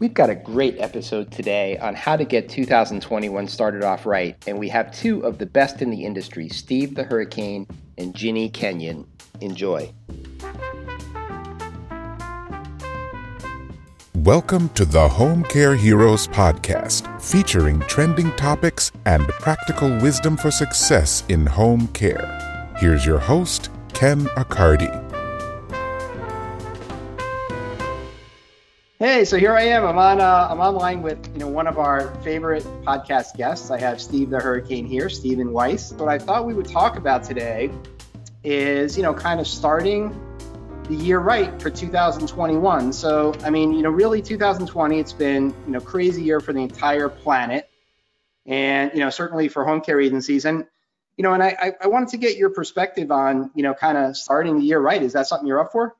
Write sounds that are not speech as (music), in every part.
We've got a great episode today on how to get 2021 started off right, and we have two of the best in the industry, Steve the Hurricane and Ginny Kenyon. Enjoy. Welcome to the Home Care Heroes podcast, featuring trending topics and practical wisdom for success in home care. Here's your host, Ken Accardi. Hey, so here I am. I'm on. Uh, I'm online with you know one of our favorite podcast guests. I have Steve the Hurricane here, Stephen Weiss. What I thought we would talk about today is you know kind of starting the year right for 2021. So I mean you know really 2020 it's been you know crazy year for the entire planet, and you know certainly for home care agencies and you know and I I wanted to get your perspective on you know kind of starting the year right. Is that something you're up for?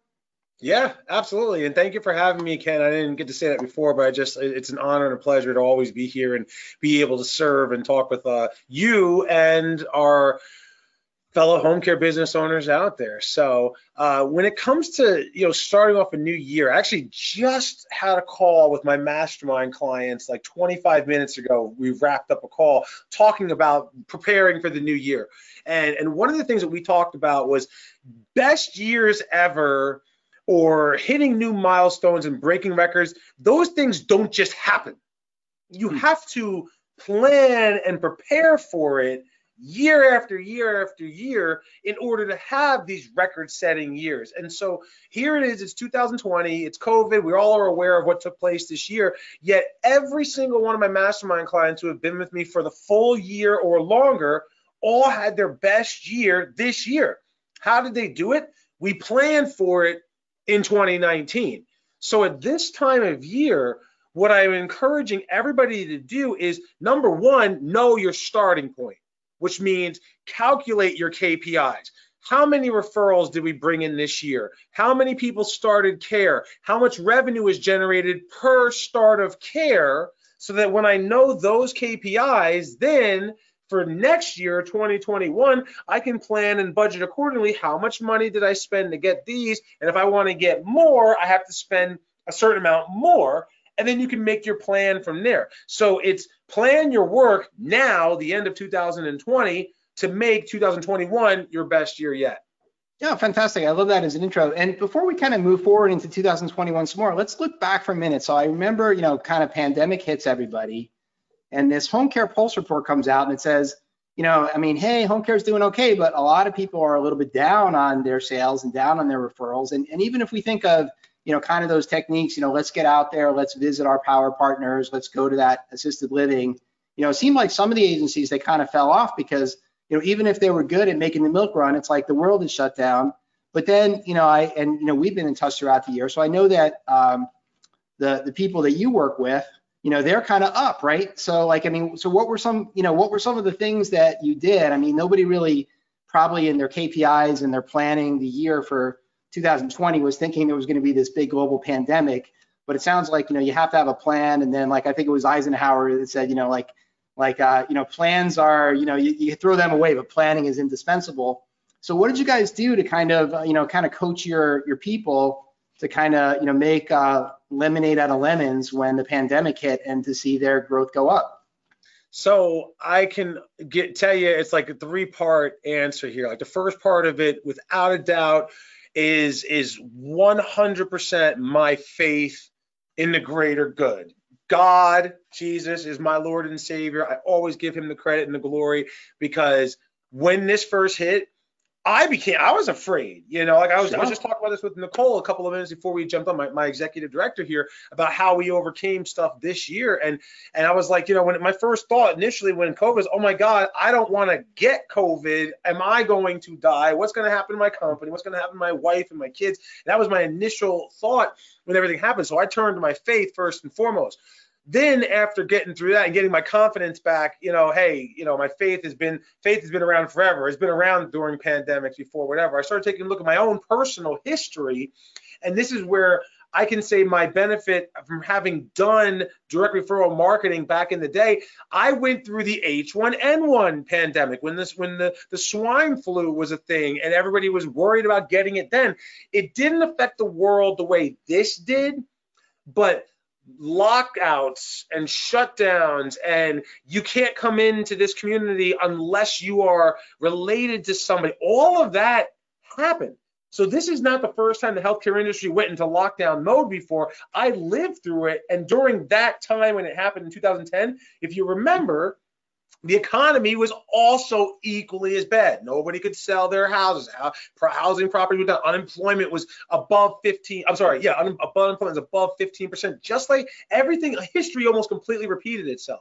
Yeah, absolutely. And thank you for having me, Ken. I didn't get to say that before, but I just, it's an honor and a pleasure to always be here and be able to serve and talk with uh, you and our fellow home care business owners out there. So uh, when it comes to, you know, starting off a new year, I actually just had a call with my mastermind clients like 25 minutes ago. We wrapped up a call talking about preparing for the new year. And, and one of the things that we talked about was best years ever or hitting new milestones and breaking records, those things don't just happen. You hmm. have to plan and prepare for it year after year after year in order to have these record setting years. And so here it is, it's 2020, it's COVID, we all are aware of what took place this year. Yet every single one of my mastermind clients who have been with me for the full year or longer all had their best year this year. How did they do it? We planned for it in 2019. So at this time of year, what I'm encouraging everybody to do is number one, know your starting point, which means calculate your KPIs. How many referrals did we bring in this year? How many people started care? How much revenue is generated per start of care? So that when I know those KPIs, then for next year, 2021, I can plan and budget accordingly. How much money did I spend to get these? And if I want to get more, I have to spend a certain amount more. And then you can make your plan from there. So it's plan your work now, the end of 2020, to make 2021 your best year yet. Yeah, fantastic. I love that as an intro. And before we kind of move forward into 2021 some more, let's look back for a minute. So I remember, you know, kind of pandemic hits everybody and this home care pulse report comes out and it says, you know, I mean, hey, home care is doing okay, but a lot of people are a little bit down on their sales and down on their referrals. And, and even if we think of, you know, kind of those techniques, you know, let's get out there, let's visit our power partners, let's go to that assisted living. You know, it seemed like some of the agencies they kind of fell off because, you know, even if they were good at making the milk run, it's like the world is shut down. But then, you know, I and you know, we've been in touch throughout the year, so I know that um, the the people that you work with, you know they're kind of up right? So like i mean so what were some you know what were some of the things that you did? I mean nobody really probably in their kpis and their planning the year for 2020 was thinking there was going to be this big global pandemic but it sounds like you know you have to have a plan. And then like i think it was eisenhower that said you know like like uh, you know plans are you know you, you throw them away but planning is indispensable. So what did you guys do to kind of uh, you know kind of coach your your people to kind of you know make uh, lemonade out of lemons when the pandemic hit and to see their growth go up? So I can get tell you it's like a three part answer here. Like the first part of it, without a doubt, is is 100% my faith in the greater good. God, Jesus is my Lord and Savior. I always give him the credit and the glory because when this first hit, I became I was afraid, you know, like I was, I was just talking about this with Nicole a couple of minutes before we jumped on my, my executive director here about how we overcame stuff this year. And and I was like, you know, when my first thought initially when COVID was, oh my God, I don't want to get COVID. Am I going to die? What's going to happen to my company? What's going to happen to my wife and my kids? And that was my initial thought when everything happened. So I turned to my faith first and foremost then after getting through that and getting my confidence back, you know, hey, you know, my faith has been faith has been around forever. It's been around during pandemics before, whatever. I started taking a look at my own personal history, and this is where I can say my benefit from having done direct referral marketing back in the day. I went through the H1N1 pandemic when this when the, the swine flu was a thing and everybody was worried about getting it then. It didn't affect the world the way this did, but lockouts and shutdowns and you can't come into this community unless you are related to somebody. All of that happened. So this is not the first time the healthcare industry went into lockdown mode before. I lived through it and during that time when it happened in 2010 if you remember the economy was also equally as bad. Nobody could sell their houses. Housing property was. Unemployment was above 15. I'm sorry, yeah, unemployment was above 15%. Just like everything, history almost completely repeated itself.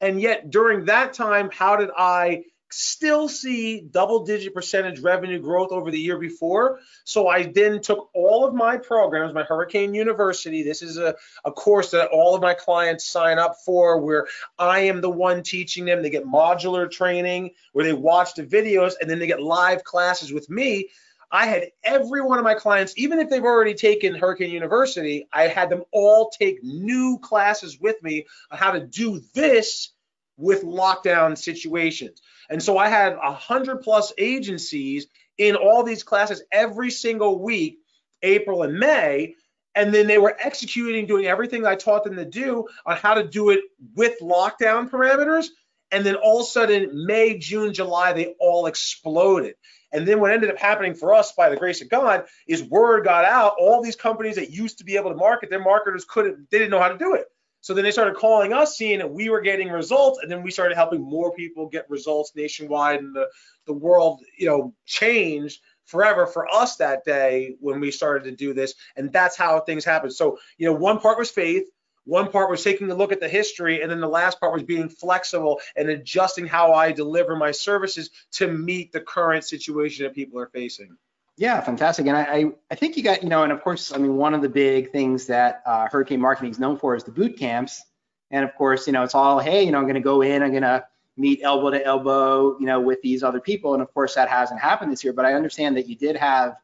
And yet during that time, how did I still see double digit percentage revenue growth over the year before. So I then took all of my programs, my Hurricane University. This is a, a course that all of my clients sign up for where I am the one teaching them. They get modular training where they watch the videos and then they get live classes with me. I had every one of my clients, even if they've already taken Hurricane University, I had them all take new classes with me on how to do this with lockdown situations. And so I had a hundred plus agencies in all these classes every single week, April and May. And then they were executing, doing everything I taught them to do on how to do it with lockdown parameters. And then all of a sudden, May, June, July, they all exploded. And then what ended up happening for us by the grace of God is word got out. All these companies that used to be able to market, their marketers couldn't, they didn't know how to do it. So then they started calling us, seeing that we were getting results, and then we started helping more people get results nationwide, and the the world, you know, changed forever for us that day when we started to do this, and that's how things happened. So you know, one part was faith, one part was taking a look at the history, and then the last part was being flexible and adjusting how I deliver my services to meet the current situation that people are facing. Yeah, fantastic. And I, I, I, think you got, you know, and of course, I mean, one of the big things that uh, Hurricane Marketing is known for is the boot camps. And of course, you know, it's all, hey, you know, I'm going to go in, I'm going to meet elbow to elbow, you know, with these other people. And of course, that hasn't happened this year. But I understand that you did have,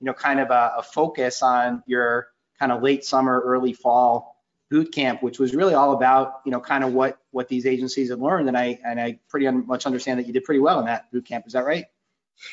you know, kind of a, a focus on your kind of late summer, early fall boot camp, which was really all about, you know, kind of what what these agencies had learned. And I and I pretty much understand that you did pretty well in that boot camp. Is that right?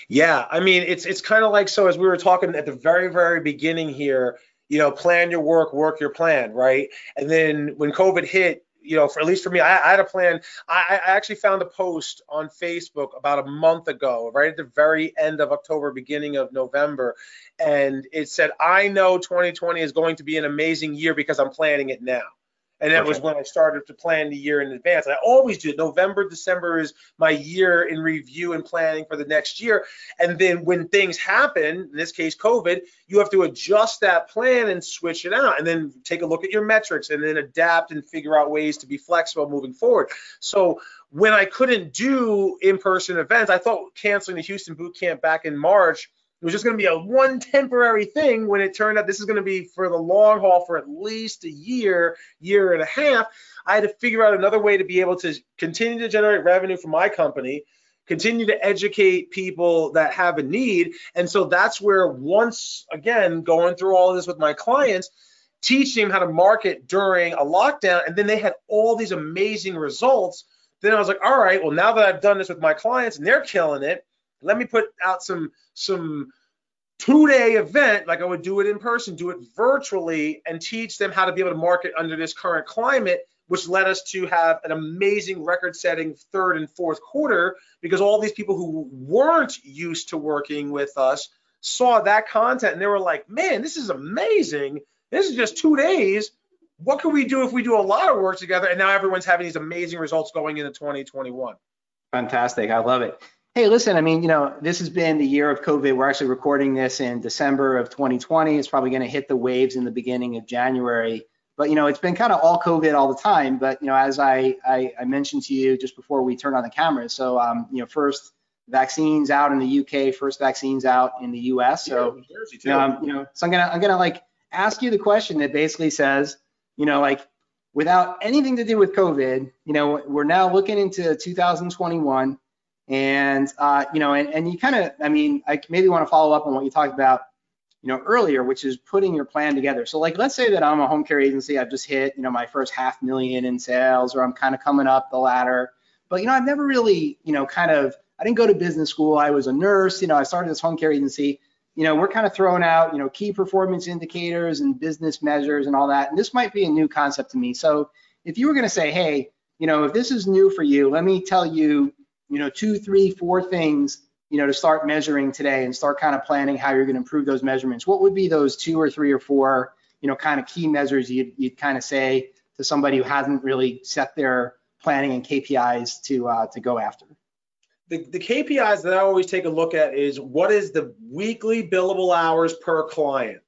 Yeah, I mean, it's it's kind of like so as we were talking at the very very beginning here, you know, plan your work, work your plan, right? And then when COVID hit, you know, for at least for me, I, I had a plan. I, I, actually found a post on Facebook about a month ago, right at the very end of October, beginning of November, and it said, "I know 2020 is going to be an amazing year because I'm planning it now." And that okay. was when I started to plan the year in advance. I always do it. November, December is my year in review and planning for the next year. And then when things happen, in this case, COVID, you have to adjust that plan and switch it out and then take a look at your metrics and then adapt and figure out ways to be flexible moving forward. So when I couldn't do in-person events, I thought canceling the Houston boot camp back in March it was just going to be a one temporary thing when it turned out this is going to be for the long haul for at least a year, year and a half. I had to figure out another way to be able to continue to generate revenue for my company, continue to educate people that have a need. And so that's where once again, going through all this with my clients, teaching them how to market during a lockdown, and then they had all these amazing results. Then I was like, all right, well, now that I've done this with my clients and they're killing it, let me put out some some two day event like I would do it in person, do it virtually, and teach them how to be able to market under this current climate, which led us to have an amazing record setting third and fourth quarter because all these people who weren't used to working with us saw that content and they were like, man, this is amazing. This is just two days. What can we do if we do a lot of work together? And now everyone's having these amazing results going into 2021. Fantastic. I love it. Hey, listen, I mean, you know, this has been the year of COVID. We're actually recording this in December of 2020. It's probably going to hit the waves in the beginning of January. But, you know, it's been kind of all COVID all the time. But, you know, as I, I, I mentioned to you just before we turned on the cameras, so, um, you know, first vaccines out in the UK, first vaccines out in the US. So, you know, um, you know, so I'm going to, I'm going to like ask you the question that basically says, you know, like without anything to do with COVID, you know, we're now looking into 2021 and uh, you know, and, and you kind of, I mean, I maybe want to follow up on what you talked about, you know, earlier, which is putting your plan together. So like, let's say that I'm a home care agency, I've just hit, you know, my first half million in sales, or I'm kind of coming up the ladder, but you know, I've never really, you know, kind of, I didn't go to business school. I was a nurse, you know, I started this home care agency, you know, we're kind of throwing out, you know, key performance indicators and business measures and all that. And this might be a new concept to me. So if you were going to say, hey, you know, if this is new for you, let me tell you, you know, two, three, four things, you know, to start measuring today and start kind of planning how you're going to improve those measurements. What would be those two or three or four, you know, kind of key measures you'd, you'd kind of say to somebody who hasn't really set their planning and KPIs to uh, to go after? the, the KPIs that I always take a look at is what is the weekly billable hours per client?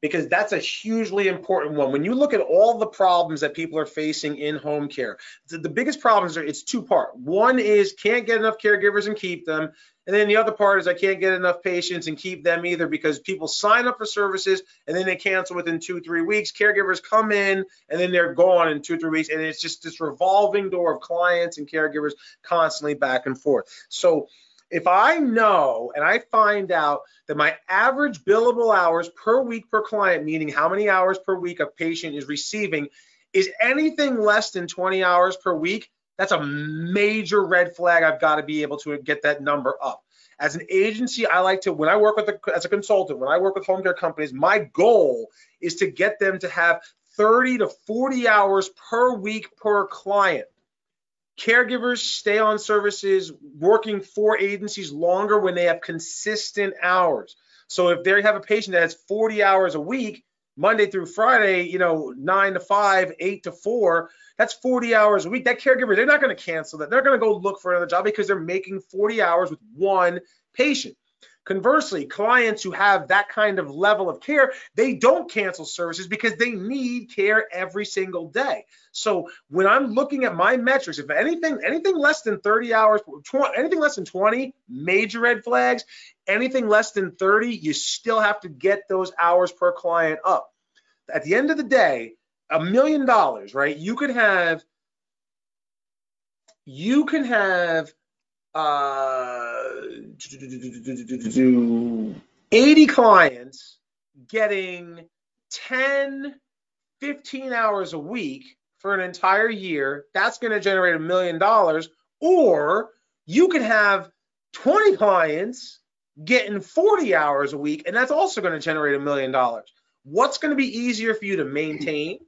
Because that's a hugely important one. When you look at all the problems that people are facing in home care, the, the biggest problems are it's two part. One is can't get enough caregivers and keep them. And then the other part is I can't get enough patients and keep them either because people sign up for services and then they cancel within two, three weeks. Caregivers come in and then they're gone in two, three weeks. And it's just this revolving door of clients and caregivers constantly back and forth. So if I know and I find out that my average billable hours per week per client, meaning how many hours per week a patient is receiving, is anything less than 20 hours per week, that's a major red flag. I've got to be able to get that number up. As an agency, I like to, when I work with, a, as a consultant, when I work with home care companies, my goal is to get them to have 30 to 40 hours per week per client. Caregivers stay on services working for agencies longer when they have consistent hours. So if they have a patient that has 40 hours a week, Monday through Friday, you know, nine to five, eight to four, that's 40 hours a week. That caregiver, they're not going to cancel that. They're going to go look for another job because they're making 40 hours with one patient. Conversely, clients who have that kind of level of care, they don't cancel services because they need care every single day. So when I'm looking at my metrics, if anything, anything less than 30 hours, 20, anything less than 20, major red flags. Anything less than 30, you still have to get those hours per client up. At the end of the day, a million dollars, right? You could have you can have uh, Uh, 80 clients getting 10, 15 hours a week for an entire year. That's going to generate a million dollars. Or you could have 20 clients getting 40 hours a week, and that's also going to generate a million dollars. What's going to be easier for you to maintain?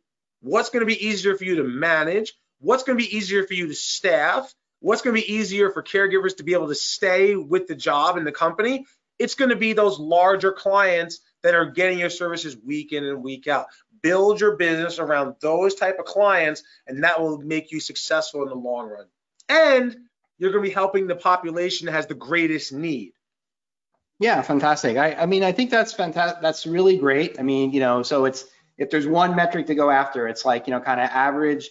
What's going to be easier for you to manage? What's going to be easier for you to staff? What's going to be easier for caregivers to be able to stay with the job and the company? It's going to be those larger clients that are getting your services week in and week out. Build your business around those type of clients, and that will make you successful in the long run. And you're going to be helping the population that has the greatest need. Yeah, fantastic. I, I mean, I think that's fantastic. That's really great. I mean, you know, so it's if there's one metric to go after, it's like, you know, kind of average.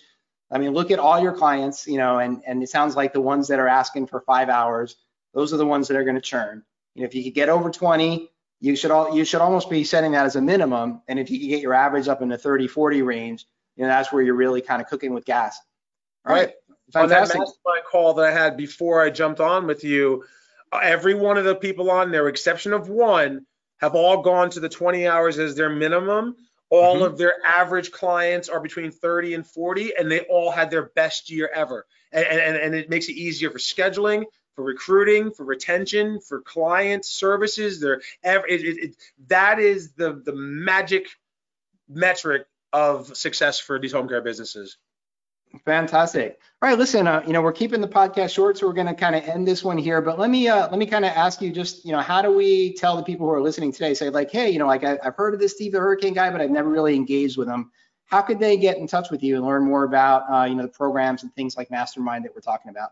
I mean, look at all your clients, you know, and, and it sounds like the ones that are asking for five hours, those are the ones that are going to churn. You know, if you could get over 20, you should all you should almost be setting that as a minimum. And if you can get your average up in the 30, 40 range, you know, that's where you're really kind of cooking with gas. All right. Fantastic. On that mastermind call that I had before I jumped on with you, every one of the people on there, exception of one, have all gone to the 20 hours as their minimum. All mm-hmm. of their average clients are between 30 and 40, and they all had their best year ever. And, and, and it makes it easier for scheduling, for recruiting, for retention, for client services. They're it, it, it, that is the the magic metric of success for these home care businesses. Fantastic. All right, listen, uh, you know, we're keeping the podcast short, so we're going to kind of end this one here. But let me uh, let me kind of ask you just, you know, how do we tell the people who are listening today, say like, hey, you know, like I, have heard of this Steve the Hurricane guy, but I've never really engaged with him. How could they get in touch with you and learn more about, uh, you know, the programs and things like Mastermind that we're talking about?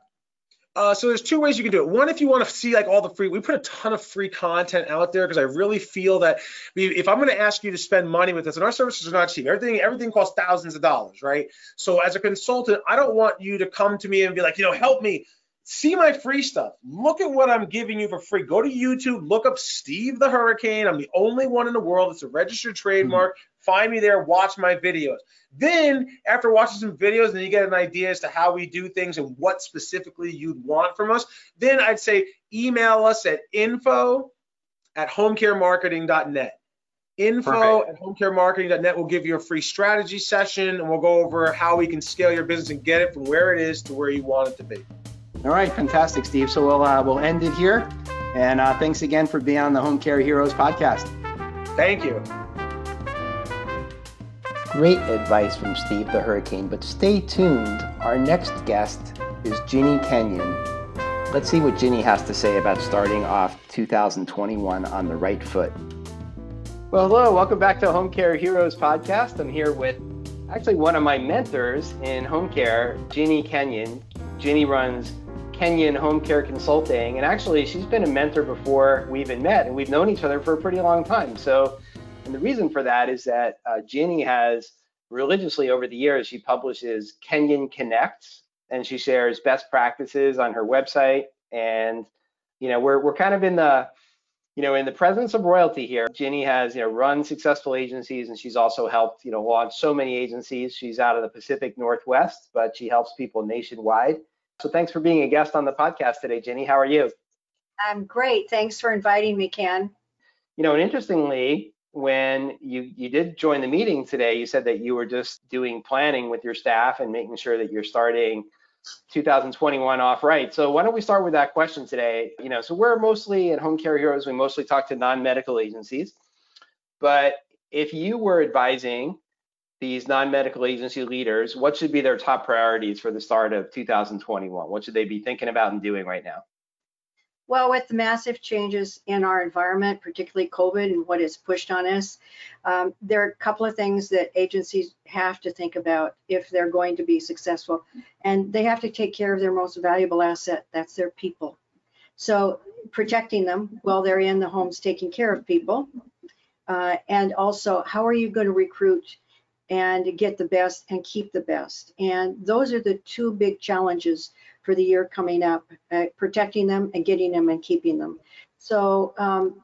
Uh, so there's two ways you can do it. One, if you want to see like all the free, we put a ton of free content out there because I really feel that if I'm going to ask you to spend money with us, and our services are not cheap, everything everything costs thousands of dollars, right? So as a consultant, I don't want you to come to me and be like, you know, help me see my free stuff. Look at what I'm giving you for free. Go to YouTube, look up Steve the Hurricane. I'm the only one in the world. It's a registered trademark. Find me there, watch my videos. Then, after watching some videos and you get an idea as to how we do things and what specifically you'd want from us, then I'd say email us at info at homecaremarketing.net. Info Perfect. at homecaremarketing.net will give you a free strategy session and we'll go over how we can scale your business and get it from where it is to where you want it to be. All right, fantastic, Steve. So we'll uh, we'll end it here. And uh, thanks again for being on the Home Care Heroes podcast. Thank you. Great advice from Steve the Hurricane, but stay tuned. Our next guest is Ginny Kenyon. Let's see what Ginny has to say about starting off 2021 on the right foot. Well, hello, welcome back to Home Care Heroes podcast. I'm here with actually one of my mentors in home care, Ginny Kenyon. Ginny runs Kenyon Home Care Consulting, and actually she's been a mentor before we even met, and we've known each other for a pretty long time. So, and the reason for that is that uh, Ginny has religiously over the years, she publishes Kenyon Connects, and she shares best practices on her website. And you know, we're we're kind of in the you know, in the presence of royalty here, Ginny has, you know, run successful agencies and she's also helped, you know, launch so many agencies. She's out of the Pacific Northwest, but she helps people nationwide. So thanks for being a guest on the podcast today, Ginny. How are you? I'm great. Thanks for inviting me, Ken. You know, and interestingly, when you you did join the meeting today, you said that you were just doing planning with your staff and making sure that you're starting 2021 off right. So why don't we start with that question today? You know, so we're mostly at Home Care Heroes, we mostly talk to non-medical agencies. But if you were advising these non-medical agency leaders, what should be their top priorities for the start of 2021? What should they be thinking about and doing right now? Well, with the massive changes in our environment, particularly COVID and what is pushed on us, um, there are a couple of things that agencies have to think about if they're going to be successful. And they have to take care of their most valuable asset, that's their people. So protecting them while they're in the homes taking care of people. Uh, and also, how are you going to recruit and get the best and keep the best? And those are the two big challenges for the year coming up, uh, protecting them and getting them and keeping them. So um,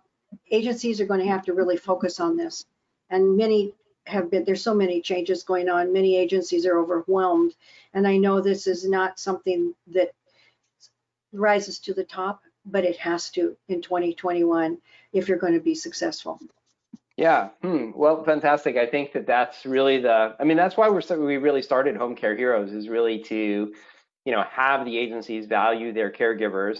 agencies are going to have to really focus on this. And many have been, there's so many changes going on. Many agencies are overwhelmed. And I know this is not something that rises to the top, but it has to in 2021 if you're going to be successful. Yeah, hmm. well, fantastic. I think that that's really the, I mean, that's why we're, we really started Home Care Heroes is really to you know have the agencies value their caregivers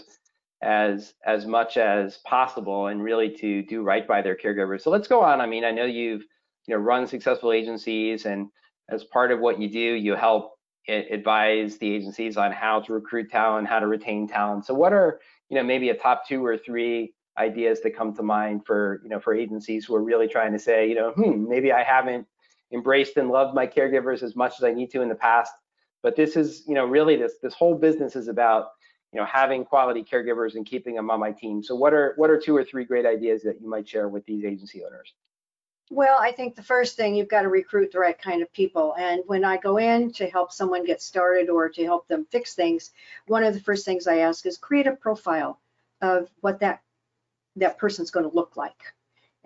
as as much as possible and really to do right by their caregivers. So let's go on. I mean i know you've you know run successful agencies and as part of what you do you help advise the agencies on how to recruit talent how to retain talent. So what are you know maybe a top two or three ideas that come to mind for you know for agencies who are really trying to say you know hmm maybe i haven't embraced and loved my caregivers as much as i need to in the past but this is, you know, really this this whole business is about, you know, having quality caregivers and keeping them on my team. So what are what are two or three great ideas that you might share with these agency owners? Well, I think the first thing you've got to recruit the right kind of people. And when I go in to help someone get started or to help them fix things, one of the first things I ask is create a profile of what that that person's going to look like.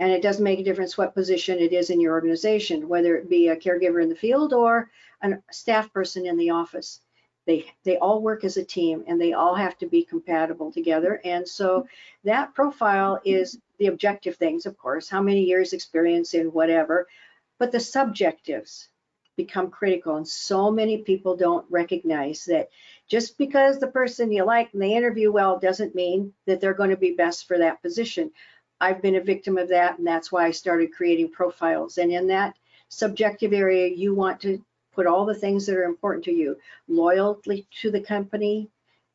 And it doesn't make a difference what position it is in your organization, whether it be a caregiver in the field or a staff person in the office. They, they all work as a team and they all have to be compatible together. And so that profile is the objective things, of course, how many years experience in whatever, but the subjectives become critical. And so many people don't recognize that just because the person you like and they interview well doesn't mean that they're going to be best for that position. I've been a victim of that, and that's why I started creating profiles. And in that subjective area, you want to put all the things that are important to you loyalty to the company,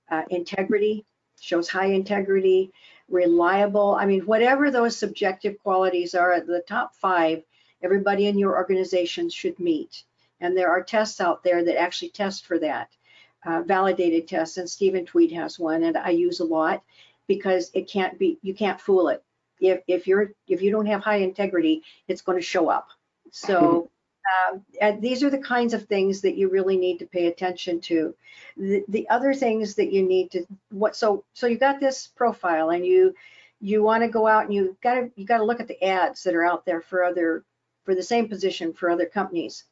uh, integrity, shows high integrity, reliable. I mean, whatever those subjective qualities are, the top five, everybody in your organization should meet. And there are tests out there that actually test for that, uh, validated tests. And Stephen Tweed has one, and I use a lot because it can't be, you can't fool it if if you're if you don't have high integrity, it's going to show up. So uh, these are the kinds of things that you really need to pay attention to. The, the other things that you need to what so so you got this profile and you you want to go out and you got to you got to look at the ads that are out there for other for the same position for other companies.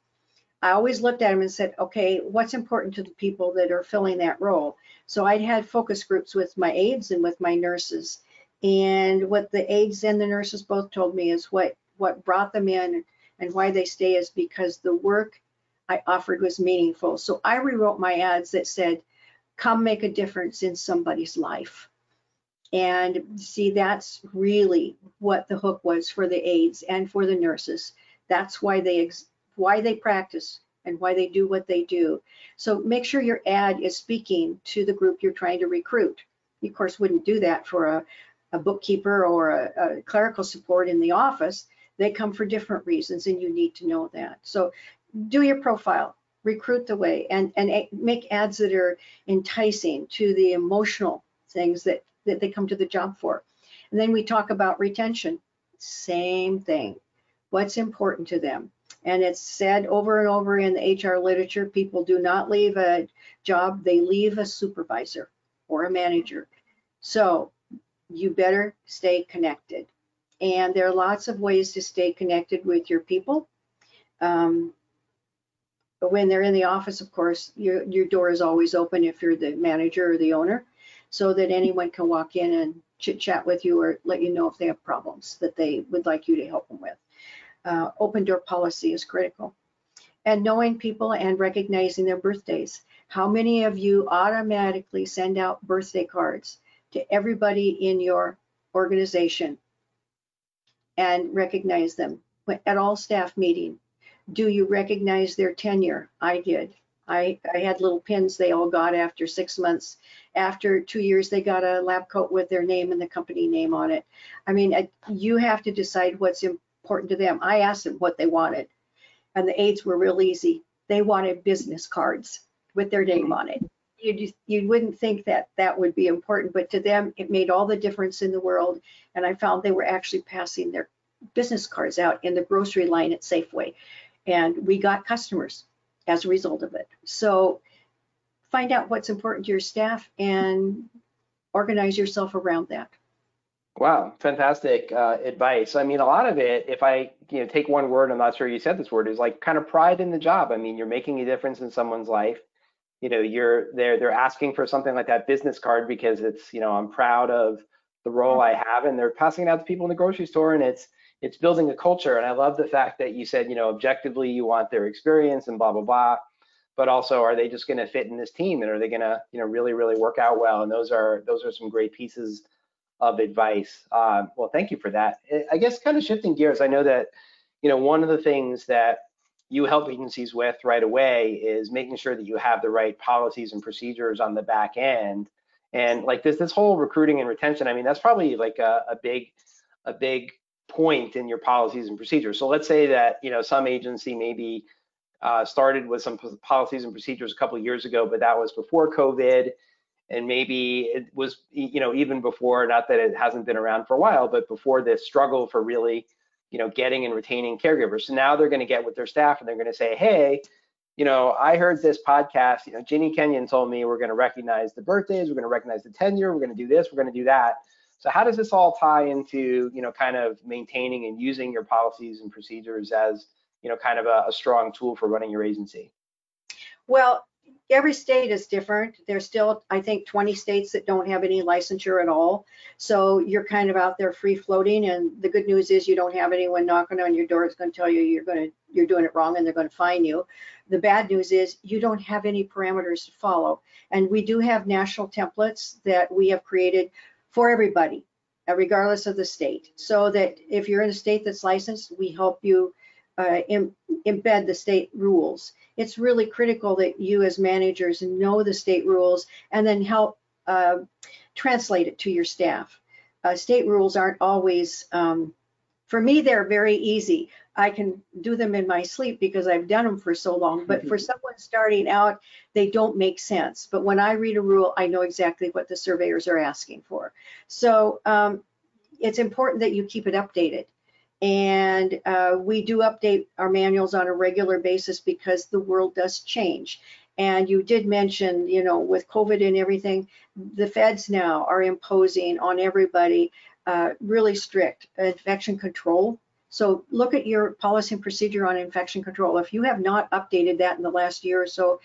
I always looked at them and said, okay, what's important to the people that are filling that role? So I'd had focus groups with my aides and with my nurses and what the aides and the nurses both told me is what what brought them in and why they stay is because the work I offered was meaningful. So I rewrote my ads that said, "Come make a difference in somebody's life." And see, that's really what the hook was for the aides and for the nurses. That's why they ex- why they practice and why they do what they do. So make sure your ad is speaking to the group you're trying to recruit. You, of course, wouldn't do that for a, a bookkeeper or a, a clerical support in the office. They come for different reasons, and you need to know that. So do your profile, recruit the way, and, and make ads that are enticing to the emotional things that, that they come to the job for. And then we talk about retention. Same thing. What's important to them? And it's said over and over in the HR literature, people do not leave a job, they leave a supervisor or a manager. So you better stay connected. And there are lots of ways to stay connected with your people. Um, when they're in the office, of course, your, your door is always open if you're the manager or the owner, so that anyone can walk in and chit chat with you or let you know if they have problems that they would like you to help them with uh, open door policy is critical. And knowing people and recognizing their birthdays. How many of you automatically send out birthday cards to everybody in your organization and recognize them at all staff meeting? Do you recognize their tenure? I did. I, I had little pins they all got after six months. After two years, they got a lab coat with their name and the company name on it. I mean, you have to decide what's important to them. I asked them what they wanted, and the aides were real easy. They wanted business cards with their name mm-hmm. on it. You you wouldn't think that that would be important, but to them it made all the difference in the world. And I found they were actually passing their business cards out in the grocery line at Safeway, and we got customers as a result of it. So find out what's important to your staff and organize yourself around that. Wow, fantastic uh, advice. I mean, a lot of it, if I you know take one word, I'm not sure you said this word, is like kind of pride in the job. I mean, you're making a difference in someone's life. You know, you're they're they're asking for something like that business card because it's you know I'm proud of the role I have, and they're passing it out to people in the grocery store, and it's it's building a culture. And I love the fact that you said you know objectively you want their experience and blah blah blah, but also are they just going to fit in this team and are they going to you know really really work out well? And those are those are some great pieces of advice. Uh, well, thank you for that. I guess kind of shifting gears, I know that, you know, one of the things that you help agencies with right away is making sure that you have the right policies and procedures on the back end. And like this, this whole recruiting and retention, I mean, that's probably like a, a big, a big point in your policies and procedures. So let's say that, you know, some agency maybe uh, started with some policies and procedures a couple years ago, but that was before COVID and maybe it was you know even before not that it hasn't been around for a while but before this struggle for really you know getting and retaining caregivers. So now they're going to get with their staff and they're going to say hey you know i heard this podcast you know ginny kenyon told me we're going to recognize the birthdays we're going to recognize the tenure we're going to do this we're going to do that. So how does this all tie into you know kind of maintaining and using your policies and procedures as you know kind of a, a strong tool for running your agency? Well every state is different. There's still, I think, 20 states that don't have any licensure at all. So you're kind of out there free floating. And the good news is you don't have anyone knocking on your door that's going to tell you you're going to you're doing it wrong and they're going to fine you. The bad news is you don't have any parameters to follow. And we do have national templates that we have created for everybody, uh, regardless of the state. So that if you're in a state that's licensed, we help you uh, Im embed the state rules. It's really critical that you as managers know the state rules and then help uh, translate it to your staff. Uh, state rules aren't always, um, for me, they're very easy. I can do them in my sleep because I've done them for so long, but for someone starting out, they don't make sense. But when I read a rule, I know exactly what the surveyors are asking for. So um, it's important that you keep it updated. And uh, we do update our manuals on a regular basis because the world does change. And you did mention, you know, with COVID and everything, the feds now are imposing on everybody uh, really strict infection control. So look at your policy and procedure on infection control. If you have not updated that in the last year or so,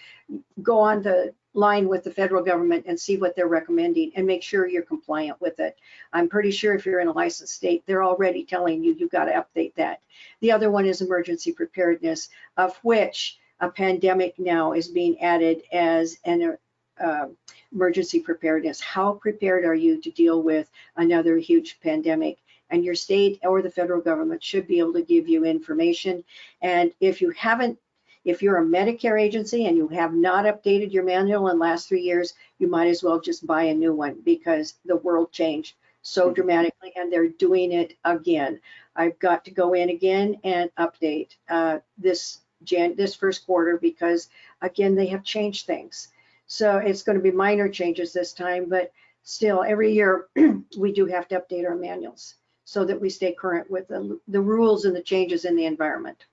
go on the line with the federal government and see what they're recommending and make sure you're compliant with it. I'm pretty sure if you're in a licensed state, they're already telling you you've got to update that. The other one is emergency preparedness, of which a pandemic now is being added as an uh, emergency preparedness. How prepared are you to deal with another huge pandemic? And your state or the federal government should be able to give you information. And if you haven't, if you're a Medicare agency and you have not updated your manual in the last three years, you might as well just buy a new one because the world changed so Mm-hmm. dramatically and they're doing it again. I've got to go in again and update uh, this Jan, this first quarter because again, they have changed things. So it's going to be minor changes this time, but still every year (clears throat) we do have to update our manuals so that we stay current with the, the rules and the changes in the environment.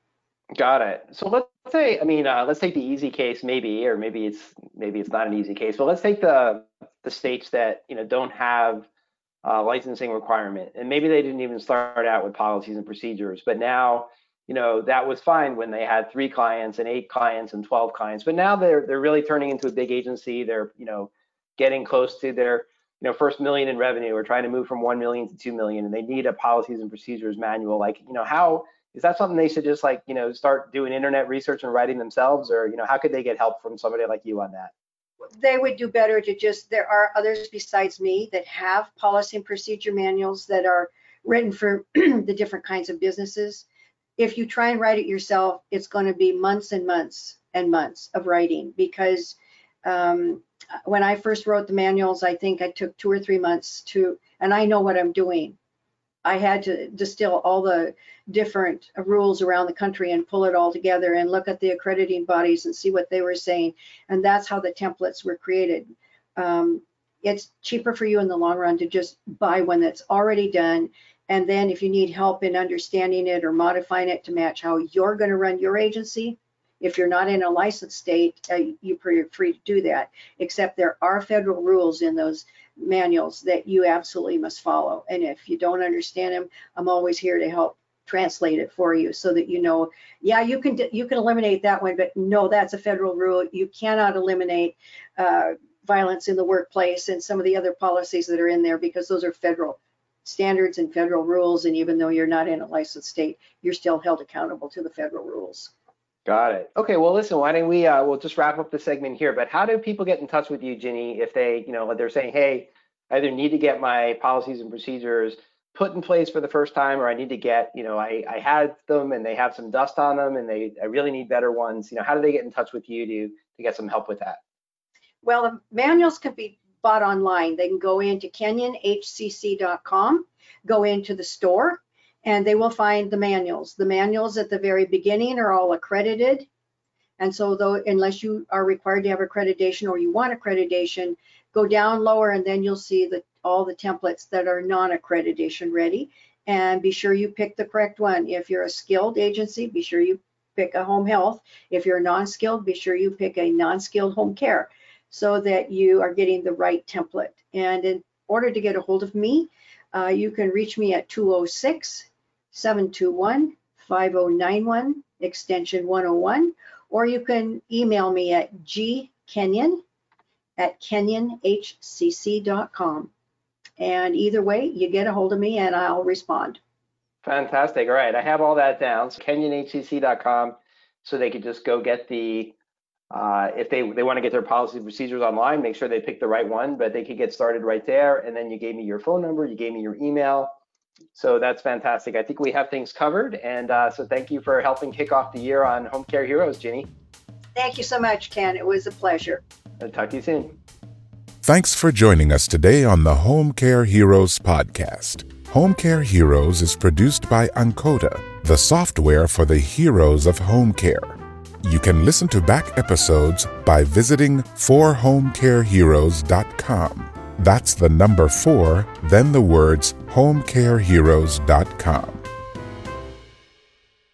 Got it. So let's say, I mean, uh, let's take the easy case, maybe, or maybe it's maybe it's not an easy case, but let's take the the states that you know don't have uh, licensing requirement, and maybe they didn't even start out with policies and procedures, but now, you know, that was fine when they had three clients and eight clients and 12 clients, but now they're they're really turning into a big agency. They're you know getting close to their you know first million in revenue or trying to move from 1 million to 2 million, and they need a policies and procedures manual. Like you know how is that something they should just like you know start doing internet research and writing themselves or you know how could they get help from somebody like you on that they would do better to just, there are others besides me that have policy and procedure manuals that are written for (clears throat) the different kinds of businesses. If you try and write it yourself, it's going to be months and months and months of writing because um, when I first wrote the manuals, I think I took two or three months to, and I know what I'm doing. I had to distill all the different rules around the country and pull it all together and look at the accrediting bodies and see what they were saying. And that's how the templates were created. Um, it's cheaper for you in the long run to just buy one that's already done. And then if you need help in understanding it or modifying it to match how you're going to run your agency, if you're not in a licensed state, uh, you're free to do that, except there are federal rules in those manuals that you absolutely must follow. And if you don't understand them, I'm always here to help translate it for you so that you know, yeah, you can you can eliminate that one, but no, that's a federal rule. You cannot eliminate uh, violence in the workplace and some of the other policies that are in there because those are federal standards and federal rules. And even though you're not in a licensed state, you're still held accountable to the federal rules. Got it. Okay, well, listen, why don't we, uh, we'll just wrap up the segment here, but how do people get in touch with you, Ginny, if they, you know, they're saying, hey, I either need to get my policies and procedures put in place for the first time, or I need to get, you know, I, I had them and they have some dust on them and they, I really need better ones. You know, how do they get in touch with you to, to get some help with that? Well, the manuals can be bought online. They can go into kenyonhcc.com, go into the store, and they will find the manuals. The manuals at the very beginning are all accredited. And so though, unless you are required to have accreditation or you want accreditation, go down lower and then you'll see the, all the templates that are non-accreditation ready. And be sure you pick the correct one. If you're a skilled agency, be sure you pick a home health. If you're non-skilled, be sure you pick a non-skilled home care so that you are getting the right template. And in order to get a hold of me, uh, you can reach me at 206 721 5091, extension 101, or you can email me at gkenyon at kenyonhcc.com. And either way, you get a hold of me and I'll respond. Fantastic. All right, I have all that down. So kenyonhcc.com, so they could just go get the, uh, if they, they want to get their policy procedures online, make sure they pick the right one, but they could get started right there. And then you gave me your phone number, you gave me your email. So that's fantastic. I think we have things covered. And uh, so thank you for helping kick off the year on Home Care Heroes, Ginny. Thank you so much, Ken. It was a pleasure. I'll talk to you soon. Thanks for joining us today on the Home Care Heroes podcast. Home Care Heroes is produced by Ankota, the software for the heroes of home care. You can listen to back episodes by visiting forhomecareheroes.com. That's the number four, then the words homecareheroes.com.